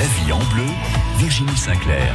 La vie en bleu, Virginie Sinclair.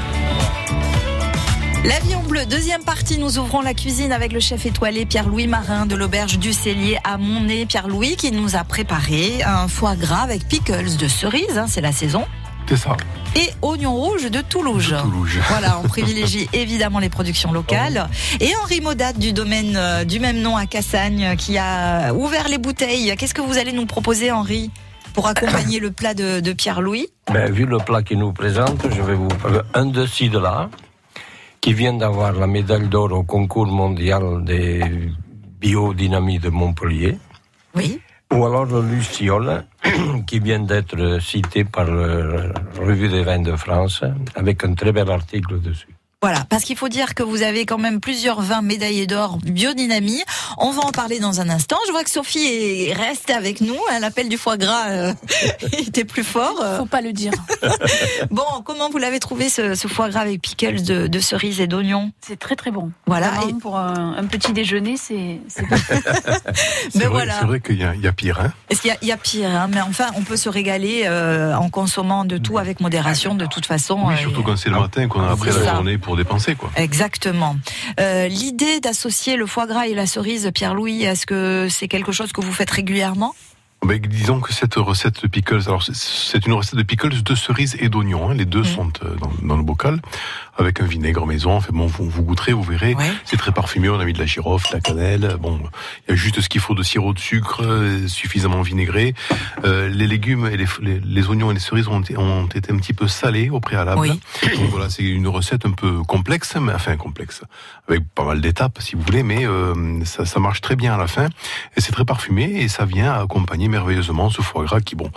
La vie en bleu, deuxième partie, nous ouvrons la cuisine avec le chef étoilé Pierre-Louis Marin de l'auberge du Cellier à Montnay. Pierre-Louis qui nous a préparé un foie gras avec pickles de cerise, hein, c'est la saison. C'est ça. Et oignons rouges de Toulouse. De Toulouse. Voilà, on privilégie évidemment les productions locales. Et Henri Modat du domaine euh, du même nom à Cassagne qui a ouvert les bouteilles. Qu'est-ce que vous allez nous proposer, Henri? Pour accompagner le plat de, de Pierre-Louis ben, Vu le plat qu'il nous présente, je vais vous parler un de de là, qui vient d'avoir la médaille d'or au concours mondial des biodynamiques de Montpellier. Oui. Ou alors le Luciole, qui vient d'être cité par la Revue des vins de France, avec un très bel article dessus. Voilà, parce qu'il faut dire que vous avez quand même plusieurs vins médaillés d'or biodynamie. On va en parler dans un instant. Je vois que Sophie reste avec nous. L'appel du foie gras euh, était plus fort. Faut pas le dire. bon, comment vous l'avez trouvé ce, foie gras avec pickles de, de cerises et d'oignons C'est très très bon. Voilà. Et... Pour un, petit déjeuner, c'est. c'est vrai, vrai qu'il y, y, a pire. Hein Est-ce qu'il y, y, a pire hein Mais enfin, on peut se régaler euh, en consommant de tout avec modération, de toute façon. Oui, surtout quand c'est le matin, qu'on a après la journée pour dépenser. Quoi. Exactement. Euh, L'idée d'associer le foie gras et la cerise, Pierre-Louis, est-ce que c'est quelque chose que vous faites régulièrement? Ben, disons que cette recette de pickles, alors c'est une recette de pickles de cerises et d'oignons. Hein, les deux mmh. sont euh, dans, dans, le bocal avec un vinaigre maison. Enfin bon, vous, vous goûterez, vous verrez. C'est très parfumé. On a mis de la girofle, de la cannelle. Bon, il y a juste ce qu'il faut de sirop de sucre, euh, suffisamment vinaigré. Euh, les légumes et les, les, oignons et les cerises ont, ont, été un petit peu salés au préalable. Oui. Donc voilà, c'est une recette un peu complexe, mais enfin complexe, avec pas mal d'étapes si vous voulez, mais euh, ça, ça marche très bien à la fin. Et c'est très parfumé et ça vient accompagner merveilleusement ce foie gras qui, bon,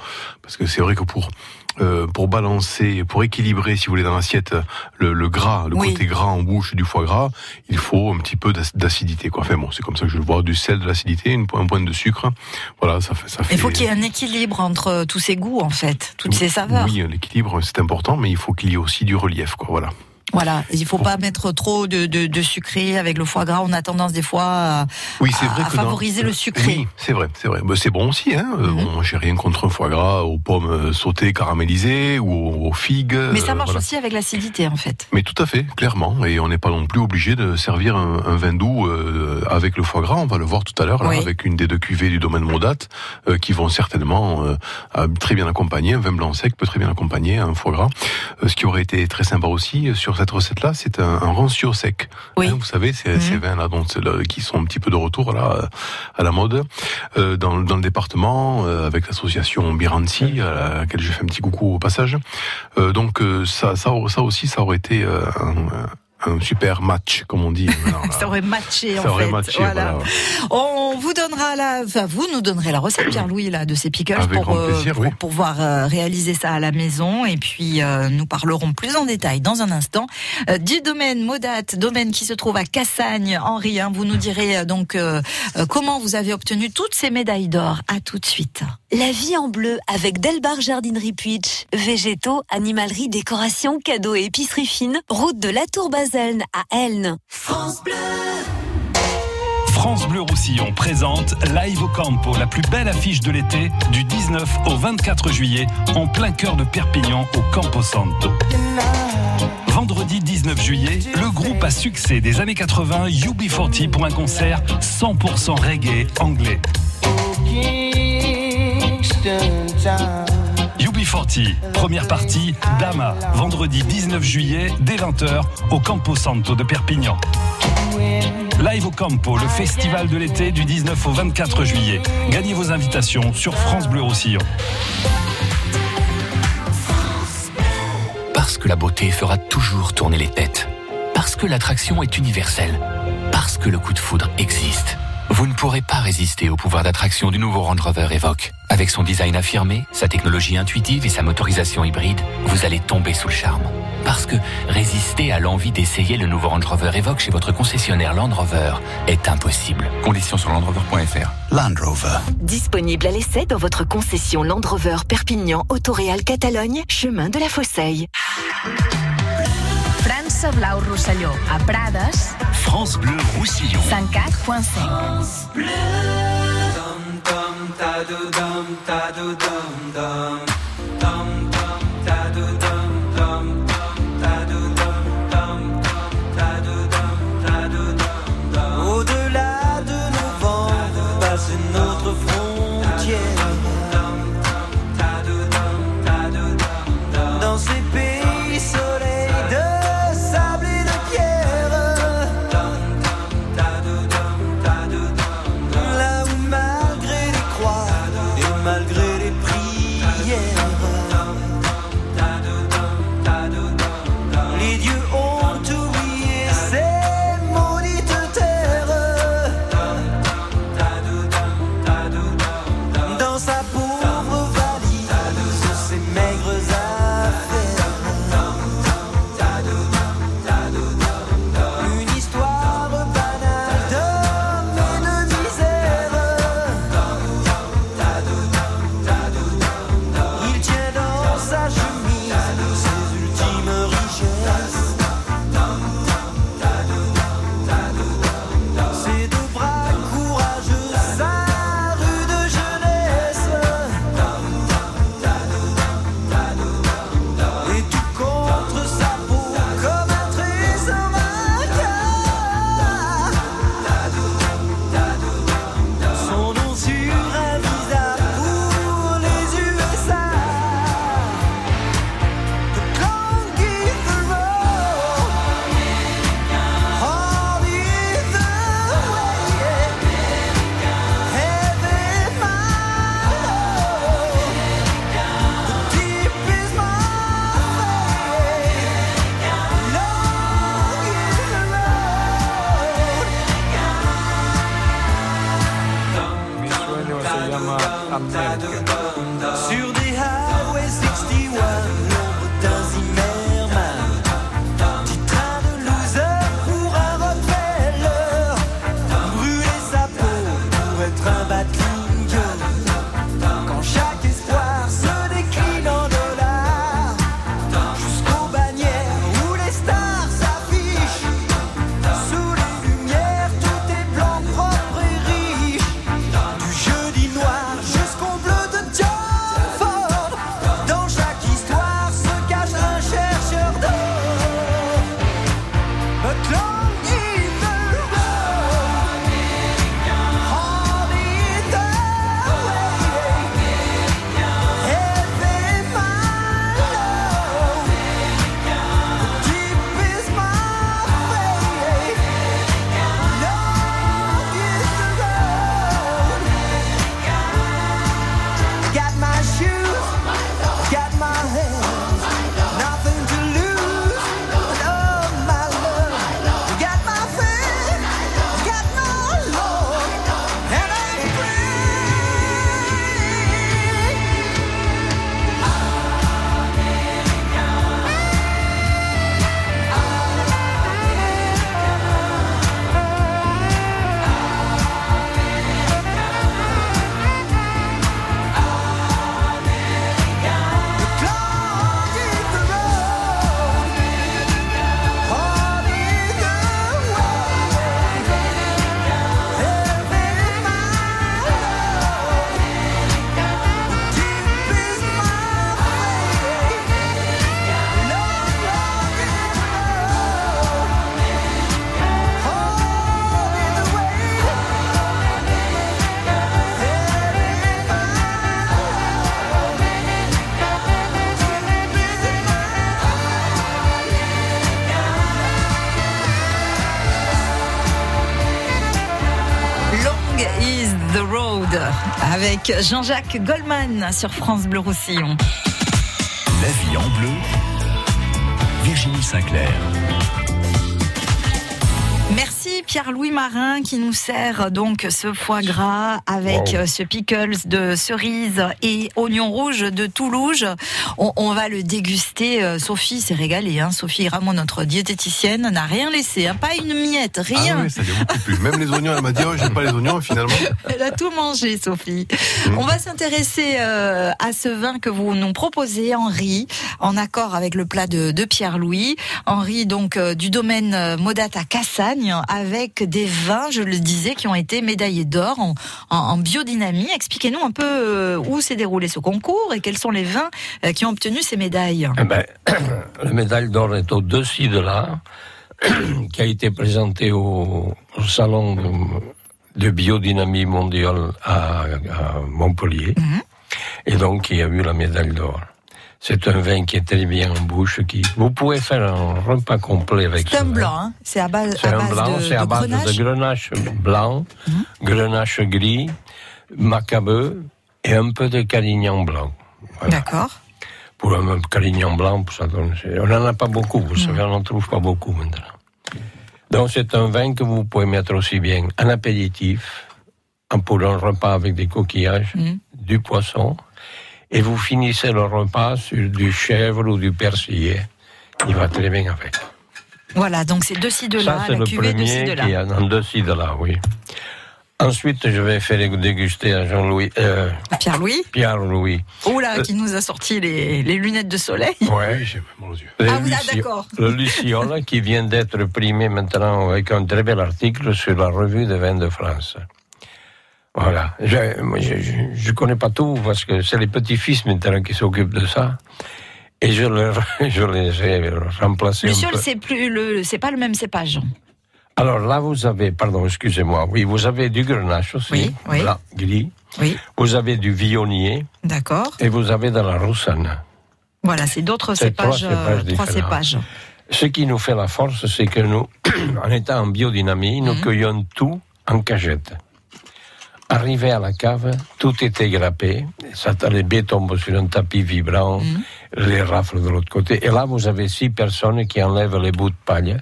parce que c'est vrai que pour euh, pour balancer, pour équilibrer, si vous voulez, dans l'assiette, le, le, gras, le côté gras en bouche du foie gras, il faut un petit peu d'acidité. Quoi. Enfin bon, c'est comme ça que je le vois, du sel, de l'acidité, une, un point de sucre. Voilà, ça fait. Ça fait... Il faut qu'il y ait un équilibre entre tous ces goûts, en fait, toutes ces saveurs. Oui, l'équilibre, c'est important, mais il faut qu'il y ait aussi du relief. Quoi, voilà. Voilà, il faut pas mettre trop de, de, de, sucré avec le foie gras. On a tendance des fois à, oui, vrai à favoriser le sucré. Oui, c'est vrai, c'est vrai. Mais c'est bon aussi. Hein. Mm bon, j'ai rien contre un foie gras aux pommes euh, sautées, caramélisées ou aux figues. Mais ça marche aussi avec l'acidité, en fait. Mais tout à fait, clairement. Et on n'est pas non plus obligé de servir un, un vin doux euh, avec le foie gras. On va le voir tout à l'heure avec une des deux cuvées du domaine Modat euh, qui vont certainement très bien accompagner. Un vin blanc sec peut très bien accompagner un foie gras. ce qui aurait été très sympa aussi sur cette recette-là, c'est un, rancio sec. Oui. Hein, vous savez, c'est ces mhm. vins-là donc, qui sont un petit peu de retour là, à la mode euh, dans, dans, le département, euh, avec l'association Biranci, à laquelle je fais un petit coucou au passage. Euh, donc ça, ça, ça aussi, ça aurait été un, un super match, comme on dit. ça aurait matché, en ça aurait Matché, voilà. On vous donnera la, enfin, vous nous donnerez la recette, Pierre-Louis, là, de ces pickles pour, euh, plaisir, pour pouvoir euh, réaliser ça à la maison. Et puis, euh, nous parlerons plus en détail dans un instant du domaine Modat, domaine qui se trouve à Cassagne. Henri, hein, vous nous direz donc comment vous avez obtenu toutes ces médailles d'or. À tout de suite. La vie en bleu avec Delbar Jardinerie Puitch. Végétaux, animalerie, décoration, cadeaux et épicerie fine. Route de la Tour À Elne. France Bleu. France Bleu Roussillon présente Live au Campo, la plus belle affiche de l'été, du 19 au 24 juillet, en plein cœur de Perpignan, au Campo Santo. Vendredi 19 juillet, le groupe à succès des années 80, UB40, pour un concert 100% reggae anglais. UB40, première partie, Dama, vendredi 19 juillet, dès 20h, au Campo Santo de Perpignan. Live au Campo, le festival de l'été du 19 au 24 juillet. Gagnez vos invitations sur France Bleu Roussillon. Parce que la beauté fera toujours tourner les têtes. Parce que l'attraction est universelle. Parce que le coup de foudre existe. Vous ne pourrez pas résister au pouvoir d'attraction du nouveau Range Rover Evoque. Avec son design affirmé, sa technologie intuitive et sa motorisation hybride, vous allez tomber sous le charme. Parce que résister à l'envie d'essayer le nouveau Range Rover Evoque chez votre concessionnaire Land Rover est impossible. Conditions sur landrover.fr. Land Rover. Disponible à l'essai dans votre concession Land Rover Perpignan Autoréal Catalogne, chemin de la Fosseille. France Blau Roussillon, à Prades. France Bleu Roussillon. 104.5. France Bleu. Dum dum ta do dum ta do dum dum avec Jean-Jacques Goldman sur France Bleu Roussillon. La vie en bleu, Virginie Sinclair. Merci Pierre-Louis Marin qui nous sert donc ce foie gras avec Wow. ce pickles de cerise et oignon rouge de Toulouse. On, on va le déguster. Euh, Sophie s'est régalée. Hein. Sophie Ramon, notre diététicienne, n'a rien laissé. hein. Pas une miette, rien. Ah oui, ça beaucoup plus. Même les oignons, elle m'a dit, oh, j'aime pas les oignons, finalement. Elle a tout mangé, Sophie. Mm. On va s'intéresser euh, à ce vin que vous nous proposez, Henri, en accord avec le plat de, de Pierre-Louis. Henri, donc, euh, du domaine euh, Modat à Cassagne, avec des vins, je le disais, qui ont été médaillés d'or en, en- en biodynamie. Expliquez-nous un peu euh, où s'est déroulé ce concours et quels sont les vins euh, qui ont obtenu ces médailles. Eh ben, la médaille d'or est au-dessus de là, qui a été présentée au, au salon de, biodynamie mondiale à, à Montpellier, Mhm. et donc qui a eu la médaille d'or. C'est un vin qui est très bien en bouche. Qui, vous pouvez faire un repas complet avec C'est ce un vin. blanc, hein. c'est à base, C'est à base blanc, de, c'est à base grenache. de grenache blanc, Mhm. grenache gris, macabeu et un peu de carignan blanc. Voilà. D'accord. Pour un carignan blanc, ça donne- c'est- on n'en a pas beaucoup, vous savez, on n'en trouve pas beaucoup maintenant. Donc c'est un vin que vous pouvez mettre aussi bien en apéritif, pour un repas avec des coquillages, Mhm. du poisson, et vous finissez le repas sur du chèvre ou du persillé. Il va très bien avec. Voilà, donc c'est de ci de Ça, là, c'est la le cuvée ci premier de là. qui en dessus de là, oui. Ensuite, je vais faire déguster à Jean-Louis, euh, Pierre-Louis Pierre-Louis. Oula, Euh, qui nous a sorti les, les lunettes de soleil. Ouais, j'ai mal aux yeux. Le Ah oui, Lucio- d'accord. Le Luciole qui vient d'être primé maintenant avec un très bel article sur la revue des vins de France. Voilà. Je, je connais pas tout parce que c'est les petits-fils maintenant qui s'occupent de ça. Et je, leur, je les ai remplacés peu. c'est plus le, c'est pas le même cépage. Alors là, vous avez, pardon, excusez-moi, oui, vous avez du grenache aussi, Oui, oui. blanc, gris. Oui, Vous avez du viognier d'accord. et vous avez de la roussanne. Voilà, c'est d'autres trois cépages, euh, cépages trois différents. cépages. Ce qui nous fait la force, c'est que nous, en étant en biodynamie, nous Mhm. cueillons tout en cagette. Arrivé à la cave, tout était grappé, les baies tombent sur un tapis vibrant, Mhm. les rafles de l'autre côté. Et là, vous avez six personnes qui enlèvent les bouts de paille,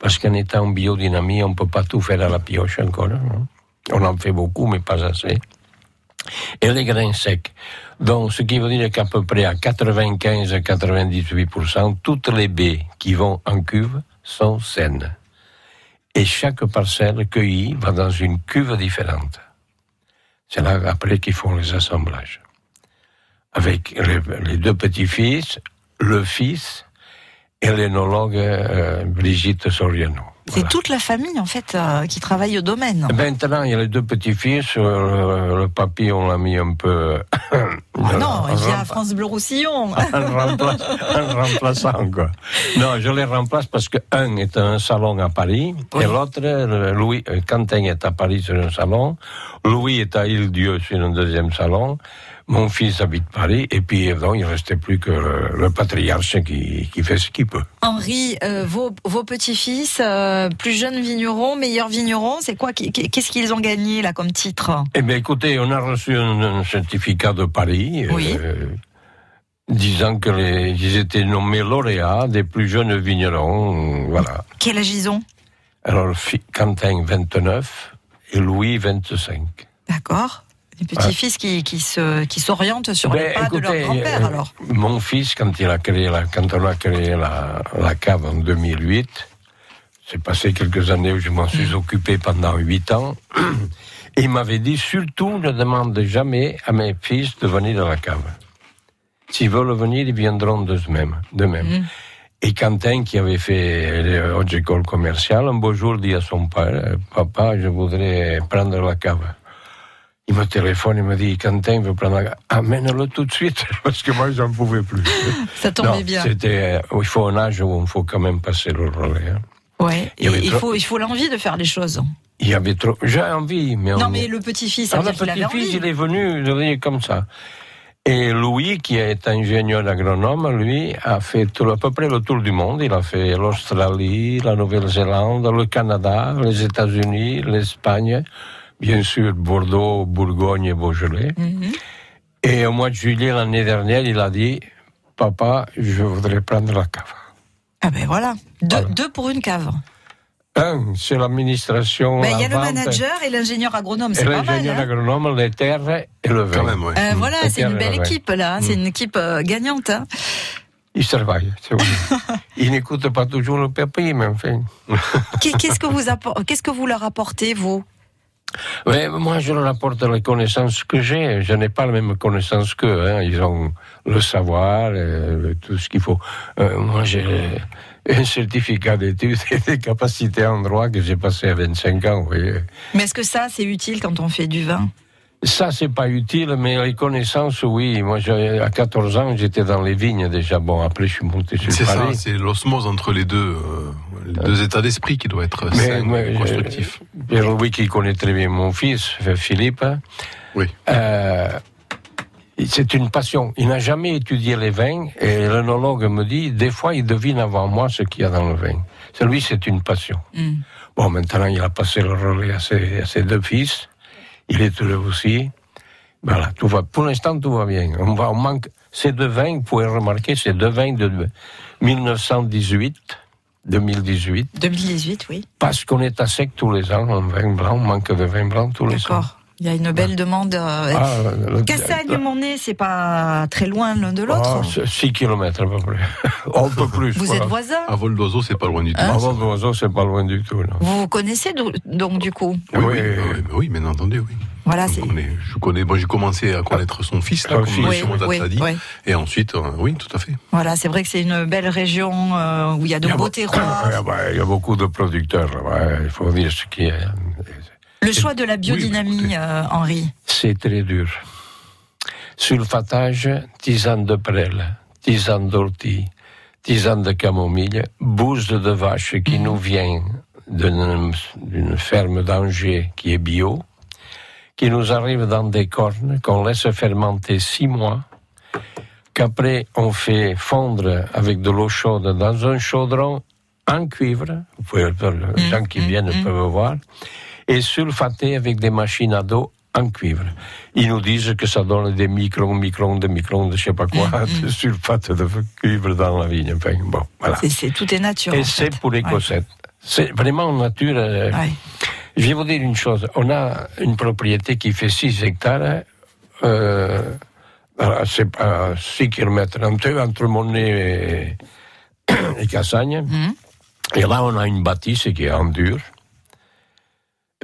parce qu'en étant en biodynamie, on ne peut pas tout faire à la pioche encore. hein. On en fait beaucoup, mais pas assez. Et les grains secs. Donc, ce qui veut dire qu'à peu près à 95 à 98%, toutes les baies qui vont en cuve sont saines. Et chaque parcelle cueillie va dans une cuve différente. C'est là après qu'ils font les assemblages. Avec les, deux petits-fils, le fils et l'énologue euh, Brigitte Soriano. C'est Voilà. toute la famille, en fait, euh, qui travaille au domaine. Maintenant, il y a les deux petits-fils. euh, le papy, on l'a mis un peu. Ah non, il vient à France Bleu Roussillon. en remplace- en remplaçant, quoi. Non, je les remplace parce que un est à un salon à Paris Oui. et l'autre, Louis, euh, Quentin est à Paris sur un salon, Louis est à Île-Dieu sur un deuxième salon, mon fils habite Paris et puis donc, il ne restait plus que le, le patriarche qui, qui fait ce qu'il peut. Henri, euh, vos, vos petits-fils, euh, plus jeunes vignerons, meilleurs vignerons, c'est quoi Qu'est-ce qu'ils ont gagné là comme titre? Eh bien, écoutez, on a reçu un, un certificat de Paris. Oui. euh, disant que les, ils étaient nommés lauréats des plus jeunes vignerons, voilà. Quel âge ils ont? Alors, Quentin, 29, et Louis, 25. D'accord. Les petits-fils qui, qui se qui s'orientent sur les Ben, pas de leur grand-père euh, alors. Mon fils, quand, il a créé la, quand on a créé la, la cave en 2008, c'est passé quelques années où je m'en suis Mm. occupé pendant huit ans, et il m'avait dit, surtout ne demande jamais à mes fils de venir dans la cave. S'ils veulent venir, ils viendront de même. De même. Mm. Et Quentin, qui avait fait les hautes écoles commerciales, un beau jour dit à son père, papa, je voudrais prendre la cave. Il me téléphone, il me dit, Quentin veut prendre la. Amène-le tout de suite, parce que moi, j'en pouvais plus. Ça tombait Non, bien. C'était, euh, il faut un âge où il faut quand même passer le relais. hein. Ouais. il trop- faut il faut l'envie de faire les choses. Il y avait trop, j'ai envie, mais Non on- mais le petit-fils, ça ah, veut le petit-fils, il est venu de venir comme ça. Et Louis, qui est ingénieur agronome, lui, a fait tout, à peu près le tour du monde. Il a fait l'Australie, la Nouvelle-Zélande, le Canada, les États-Unis, l'Espagne, bien sûr Bordeaux, Bourgogne et Beaujolais. Mhm. Et au mois de juillet l'année dernière, il a dit Papa, je voudrais prendre la cave. Ah ben voilà, deux, Voilà. deux pour une cave. Un, c'est l'administration. Ben, Il y a le manager et l'ingénieur agronome, Et c'est pas mal. l'ingénieur hein. agronome, les terres et le vin. Quand même, ouais. Euh, voilà, c'est une belle équipe là, hein. c'est une équipe euh, gagnante. hein. Il travaille, c'est vrai. il n'écoute pas toujours le papier, mais enfin. Qu'est- Qu'est-ce que vous qu'est-ce que vous leur apportez vous? Ouais, moi, je leur apporte les connaissances que j'ai. Je n'ai pas la même connaissance qu'eux. Hein. Ils ont le savoir, euh, tout ce qu'il faut. Euh, moi, j'ai un certificat d'études et des capacités en droit que j'ai passé à 25 ans. Vous voyez. Mais est-ce que ça c'est utile quand on fait du vin? Ça, c'est pas utile, mais les connaissances, oui. Moi, à 14 ans, j'étais dans les vignes déjà. Bon, après, je suis monté sur C'est ça, c'est l'osmose entre les deux, euh, les deux états d'esprit qui doit être Mais- sain, mais, constructif. Pierre-Louis, qui connaît très bien mon fils, Philippe, Oui. euh, c'est une passion. Il n'a jamais étudié les vins et l'œnologue me dit, des fois, il devine avant moi ce qu'il y a dans le vin. C'est lui, c'est une passion. Hmm. Bon, maintenant, il a passé le relais à ses, à ses deux fils. Il est heureux aussi. Voilà, tout va, pour l'instant, tout va bien. On, va, on manque ces deux vins, vous pouvez remarquer, ces deux vins de 1918, 2018, 2018, oui. parce qu'on est à sec tous les ans en vin blanc, on manque de vin blanc tous les ans. D'accord. Il y a une belle demande. euh, Ah, Cassagne, mon nez, c'est pas très loin l'un de l'autre. Ah, 6 km à peu près. un peu plus. vous voilà. êtes voisins? À vol d'oiseau, c'est pas loin du tout. Hein À vol d'oiseau, c'est pas loin du tout. Non. Vous vous connaissez do- donc du coup? Oui, oui, Oui. oui, oui, bien entendu, oui. Voilà, Je connais, je connais, moi j'ai commencé à connaître son fils, là, Ah, comme oui, monsieur oui, dit. Et ensuite, euh, oui, tout à fait. Voilà, c'est vrai que c'est une belle région euh, où il y a de beaux beau- terroirs. Ah, Il y a beaucoup de producteurs il faut dire ce qui est. Le choix de la biodynamie, euh, Henri. C'est très dur. Sulfatage, tisane de prêle, tisane d'ortie, tisane de camomille, bouse de vache qui nous vient d'une d'une ferme d'Angers qui est bio, qui nous arrive dans des cornes qu'on laisse fermenter six mois, qu'après on fait fondre avec de l'eau chaude dans un chaudron en cuivre, vous pouvez, les gens qui viennent peuvent voir, et sulfaté avec des machines à dos en cuivre. Ils nous disent que ça donne des microns, microns, de microns, de je sais pas quoi, de sulfate de cuivre dans la vigne. Enfin, bon, voilà. C'est- C'est tout est nature. Et c'est pour les Ouais. cossettes. C'est vraiment nature. euh, Ouais. Je vais vous dire une chose. On a une propriété qui fait 6 hectares. Euh, c'est à 6 km entre, entre Monet et, et Cassagne. Mhm. Et là, on a une bâtisse qui est en dur.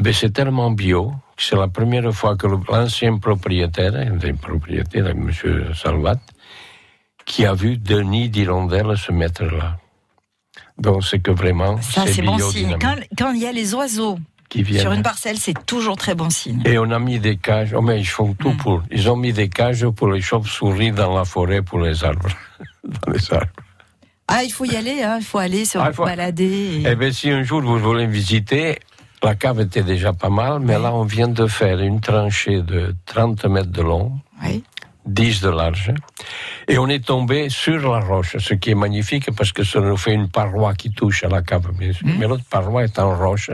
Ben, c'est tellement bio que c'est la première fois que l'ancien propriétaire, le propriétaire, M. Salvat, qui a vu deux nids d'hirondelles se mettre là. Donc c'est que vraiment, Ça, c'est bon signe. Quand quand il y a les oiseaux qui viennent. sur une parcelle, c'est toujours très bon signe. Et on a mis des cages. Oh, mais ils font tout Mm. pour. Ils ont mis des cages pour les chauves-souris dans la forêt pour les arbres. dans les arbres. Ah, il faut y aller, hein, il faut aller se Ah, faut- balader. et- Eh bien, si un jour vous voulez visiter, la cave était déjà pas mal, mais là, on vient de faire une tranchée de 30 mètres de long, Oui. 10 de large, et on est tombé sur la roche, ce qui est magnifique parce que ça nous fait une paroi qui touche à la cave, bien sûr. Mais l'autre paroi est en roche,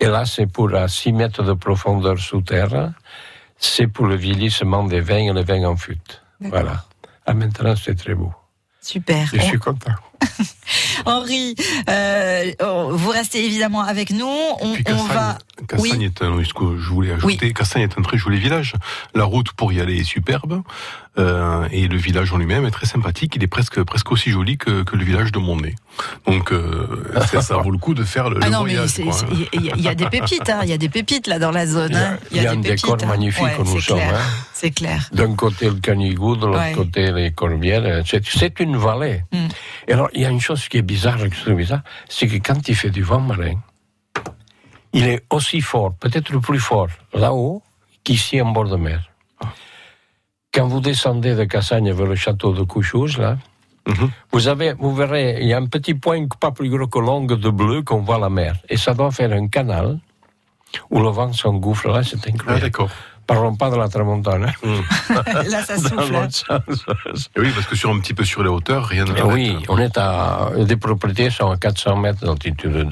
et là, c'est pour à 6 mètres de profondeur sous terre, c'est pour le vieillissement des vins et les vins en fût. D'accord. Voilà. Ah, maintenant, c'est très beau. Super. Je suis content. Henri, euh, oh, vous restez évidemment avec nous. On, Puis on Cassagne, va. Cassagne Oui. est un, ce que je voulais ajouter, Cassagne est un très joli village. La route pour y aller est superbe, euh, et le village en lui-même est très sympathique. Il est presque presque aussi joli que, que le village de Montnay. Donc euh, ça, vaut le coup de faire le, Ah le non, voyage. hein. il y, a- y des pépites, hein, il y a des pépites là dans la zone. Il y a- hein. il y a un des pépites, décor hein. magnifique Ouais, où nous c'est sommes, clair, hein. C'est clair. D'un côté le Canigou, de l'autre Ouais. côté les Corbières. C'est, c'est une vallée. Mm. Et alors, il y a une chose qui est bizarre, qui est bizarre, c'est que quand il fait du vent marin, il est aussi fort, peut-être plus fort, là-haut, qu'ici en bord de mer. Quand vous descendez de Cassagne vers le château de Couchouse, là, Mhm. vous, avez, vous verrez, il y a un petit point pas plus gros que longue de bleu qu'on voit la mer. Et ça doit faire un canal où le vent s'engouffre là, c'est Ah, incroyable. d'accord. Parlons pas de la tramontane. hein. Mm. Là, ça souffle. hein. Et oui, parce que sur un petit peu sur les hauteurs, rien ne oui, on est à. Des propriétés sont à 400 mètres d'altitude,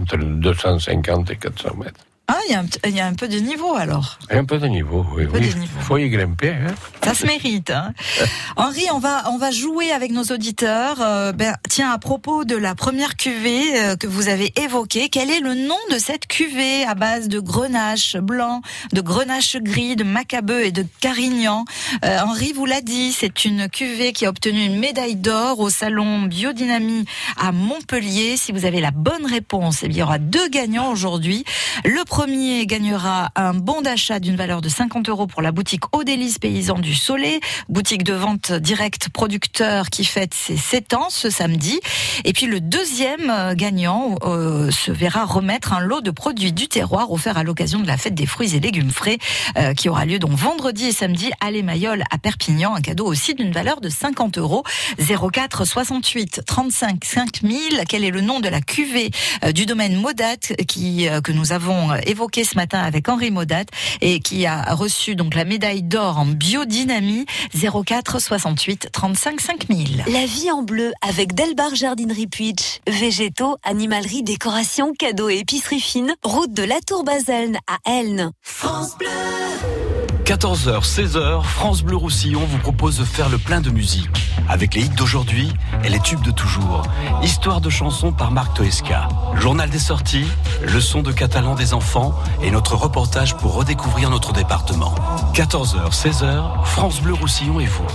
entre 250 et 400 mètres. Ah, il y, a un, il y, a un peu de niveau alors. Un peu de niveau, oui. niveau. faut y grimper. Hein. Ça se mérite. Hein. Henri, on va on va jouer avec nos auditeurs. Euh, ben, tiens, à propos de la première cuvée euh, que vous avez évoquée, quel est le nom de cette cuvée à base de grenache blanc, de grenache gris, de macabeu et de carignan? Euh, Henri vous l'a dit, c'est une cuvée qui a obtenu une médaille d'or au salon Biodynamie à Montpellier. Si vous avez la bonne réponse, eh bien, il y aura deux gagnants aujourd'hui. Le premier gagnera un bon d'achat d'une valeur de 50 euros pour la boutique Au Délice Paysan du Soleil, boutique de vente directe producteur qui fête ses 7 ans ce samedi. Et puis le deuxième euh, gagnant euh, se verra remettre un lot de produits du terroir offert à l'occasion de la fête des fruits et légumes frais euh, qui aura lieu donc vendredi et samedi à l'Émayol à Perpignan. Un cadeau aussi d'une valeur de 50 euros. 04 68 35 5000. Quel est le nom de la cuvée euh, du domaine Modat qui euh, que nous avons évoqué ce matin avec Henri Modat et qui a reçu donc la médaille d'or en biodynamie 04 68 35 5000. La vie en bleu avec Delbar Jardinerie Puitch. Végétaux, animalerie, décoration, cadeaux et épicerie fine. Route de la Tour Baselne à Elne. France Bleu. 14h, 16h, France Bleu Roussillon vous propose de faire le plein de musique. Avec les hits d'aujourd'hui et les tubes de toujours. Histoire de chansons par Marc Toesca. Journal des sorties, leçon de catalan des enfants et notre reportage pour redécouvrir notre département. 14h, 16h, France Bleu Roussillon et vous.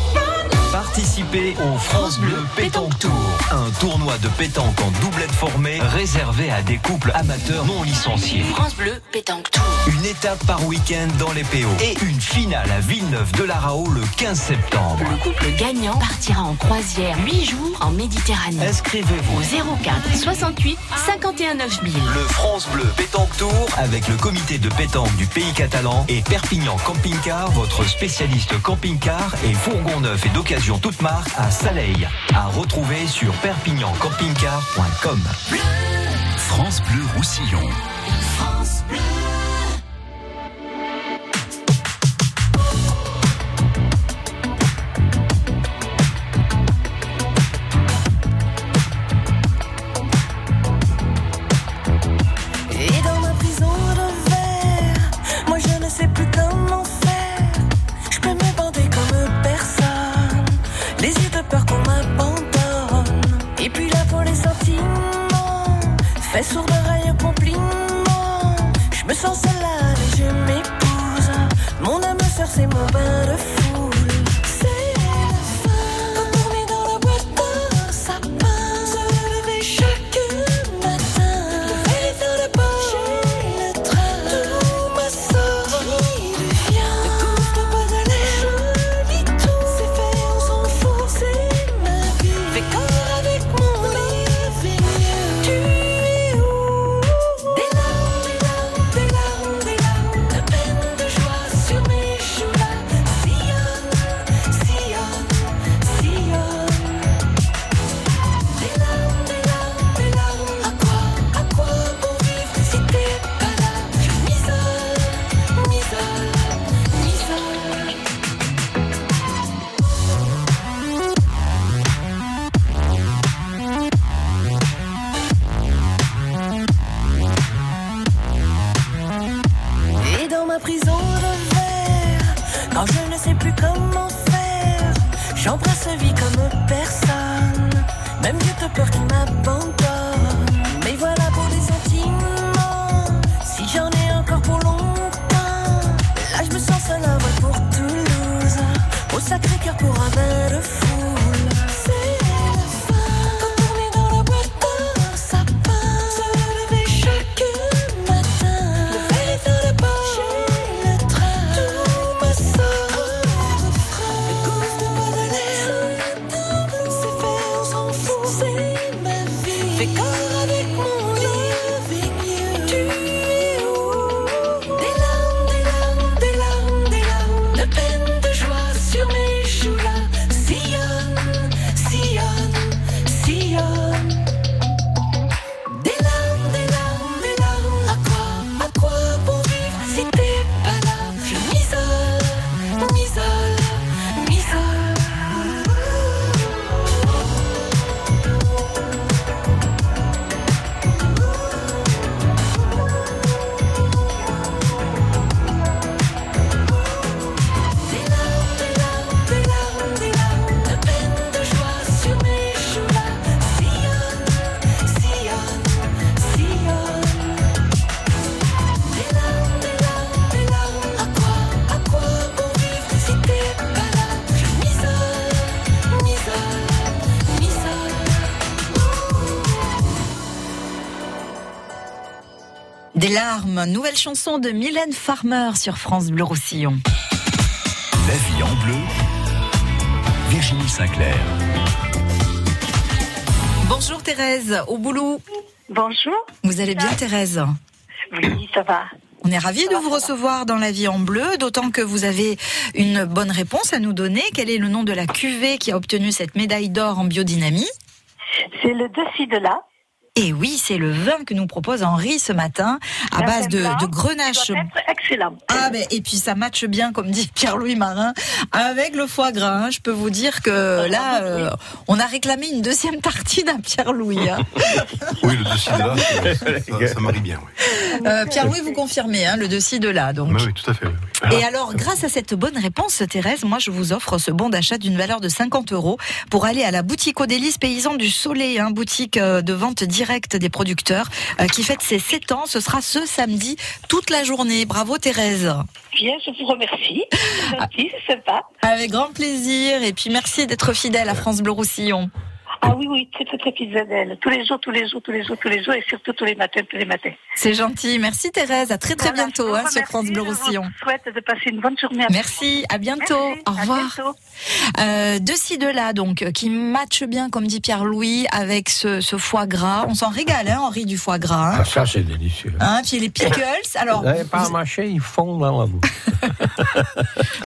Participez au France Bleu Pétanque Tour, un tournoi de pétanque en doublette formée réservé à des couples amateurs non licenciés. France Bleu Pétanque Tour. Une étape par week-end dans les PO et une finale à Villeneuve de la Rao le 15 septembre. Le couple gagnant partira en croisière 8 jours en Méditerranée. Inscrivez-vous Au 04 68 51 9000. le France Bleu Pétanque Tour avec le comité de pétanque du pays catalan et Perpignan Camping Car, votre spécialiste camping-car et fourgon neuf et d'occasion toute marque à Saleil. À retrouver sur perpignancampingcar.com. France Bleu Roussillon. France Bleu. Je ne sais plus comment faire, j'embrasse vie comme personne. Même Dieu te peur qui m'abandonne. Mais voilà pour les sentiments, si j'en ai encore pour longtemps. Là je me sens seule à voile pour Toulouse, au sacré cœur pour un bain de foule. Des larmes, nouvelle chanson de Mylène Farmer sur France Bleu Roussillon. La vie en bleu, Virginie Sinclair. Bonjour Thérèse, au boulot? Bonjour. Vous allez bien Thérèse? Oui, ça va. On est ravis de vous recevoir dans la vie en bleu, d'autant que vous avez une bonne réponse à nous donner. Quel est le nom de la cuvée qui a obtenu cette médaille d'or en biodynamie? C'est le dessus de là. Et oui, c'est le vin que nous propose Henri ce matin, à base de, grenache. doit être excellent. Ah ben et puis ça matche bien, comme dit Pierre-Louis Marin, avec le foie gras. hein. Je peux vous dire que là, euh, on a réclamé une deuxième tartine à Pierre-Louis. hein. Oui, le dossier de là, ça, ça, ça marie bien. Oui. Euh, Pierre-Louis vous confirmez hein, le dossier de là. Donc. Mais oui, tout à fait. oui. Et alors, grâce à cette bonne réponse, Thérèse, moi, je vous offre ce bon d'achat d'une valeur de 50 euros pour aller à la boutique aux délices paysans du Soleil, hein, boutique euh, de vente directe des producteurs, euh, qui fête ses 7 ans. Ce sera ce samedi, toute la journée. Bravo, Thérèse. Bien, je vous remercie. C'est gentil, c'est sympa. Avec grand plaisir. Et puis, merci d'être fidèle à France Bleu Roussillon. Ah oui, oui, très, très, très fidèle. Tous les jours, tous les jours, tous les jours, tous les jours, et surtout tous les matins, tous les matins. C'est gentil. Merci, Thérèse. À très, très Voilà, bientôt je vous hein, sur France Bleu je vous Roussillon. souhaite de passer une bonne journée. à Merci, à bientôt. Merci, Au revoir. bientôt. Euh, de ci, de là, donc, euh, qui matche bien, comme dit Pierre-Louis, avec ce, ce foie gras. On s'en régale, hein, Henri, du foie gras. Hein. Ah, ça, c'est délicieux. Hein, puis les pickles. Alors, Vous n'avez pas à mâcher, ils fondent dans la bouche.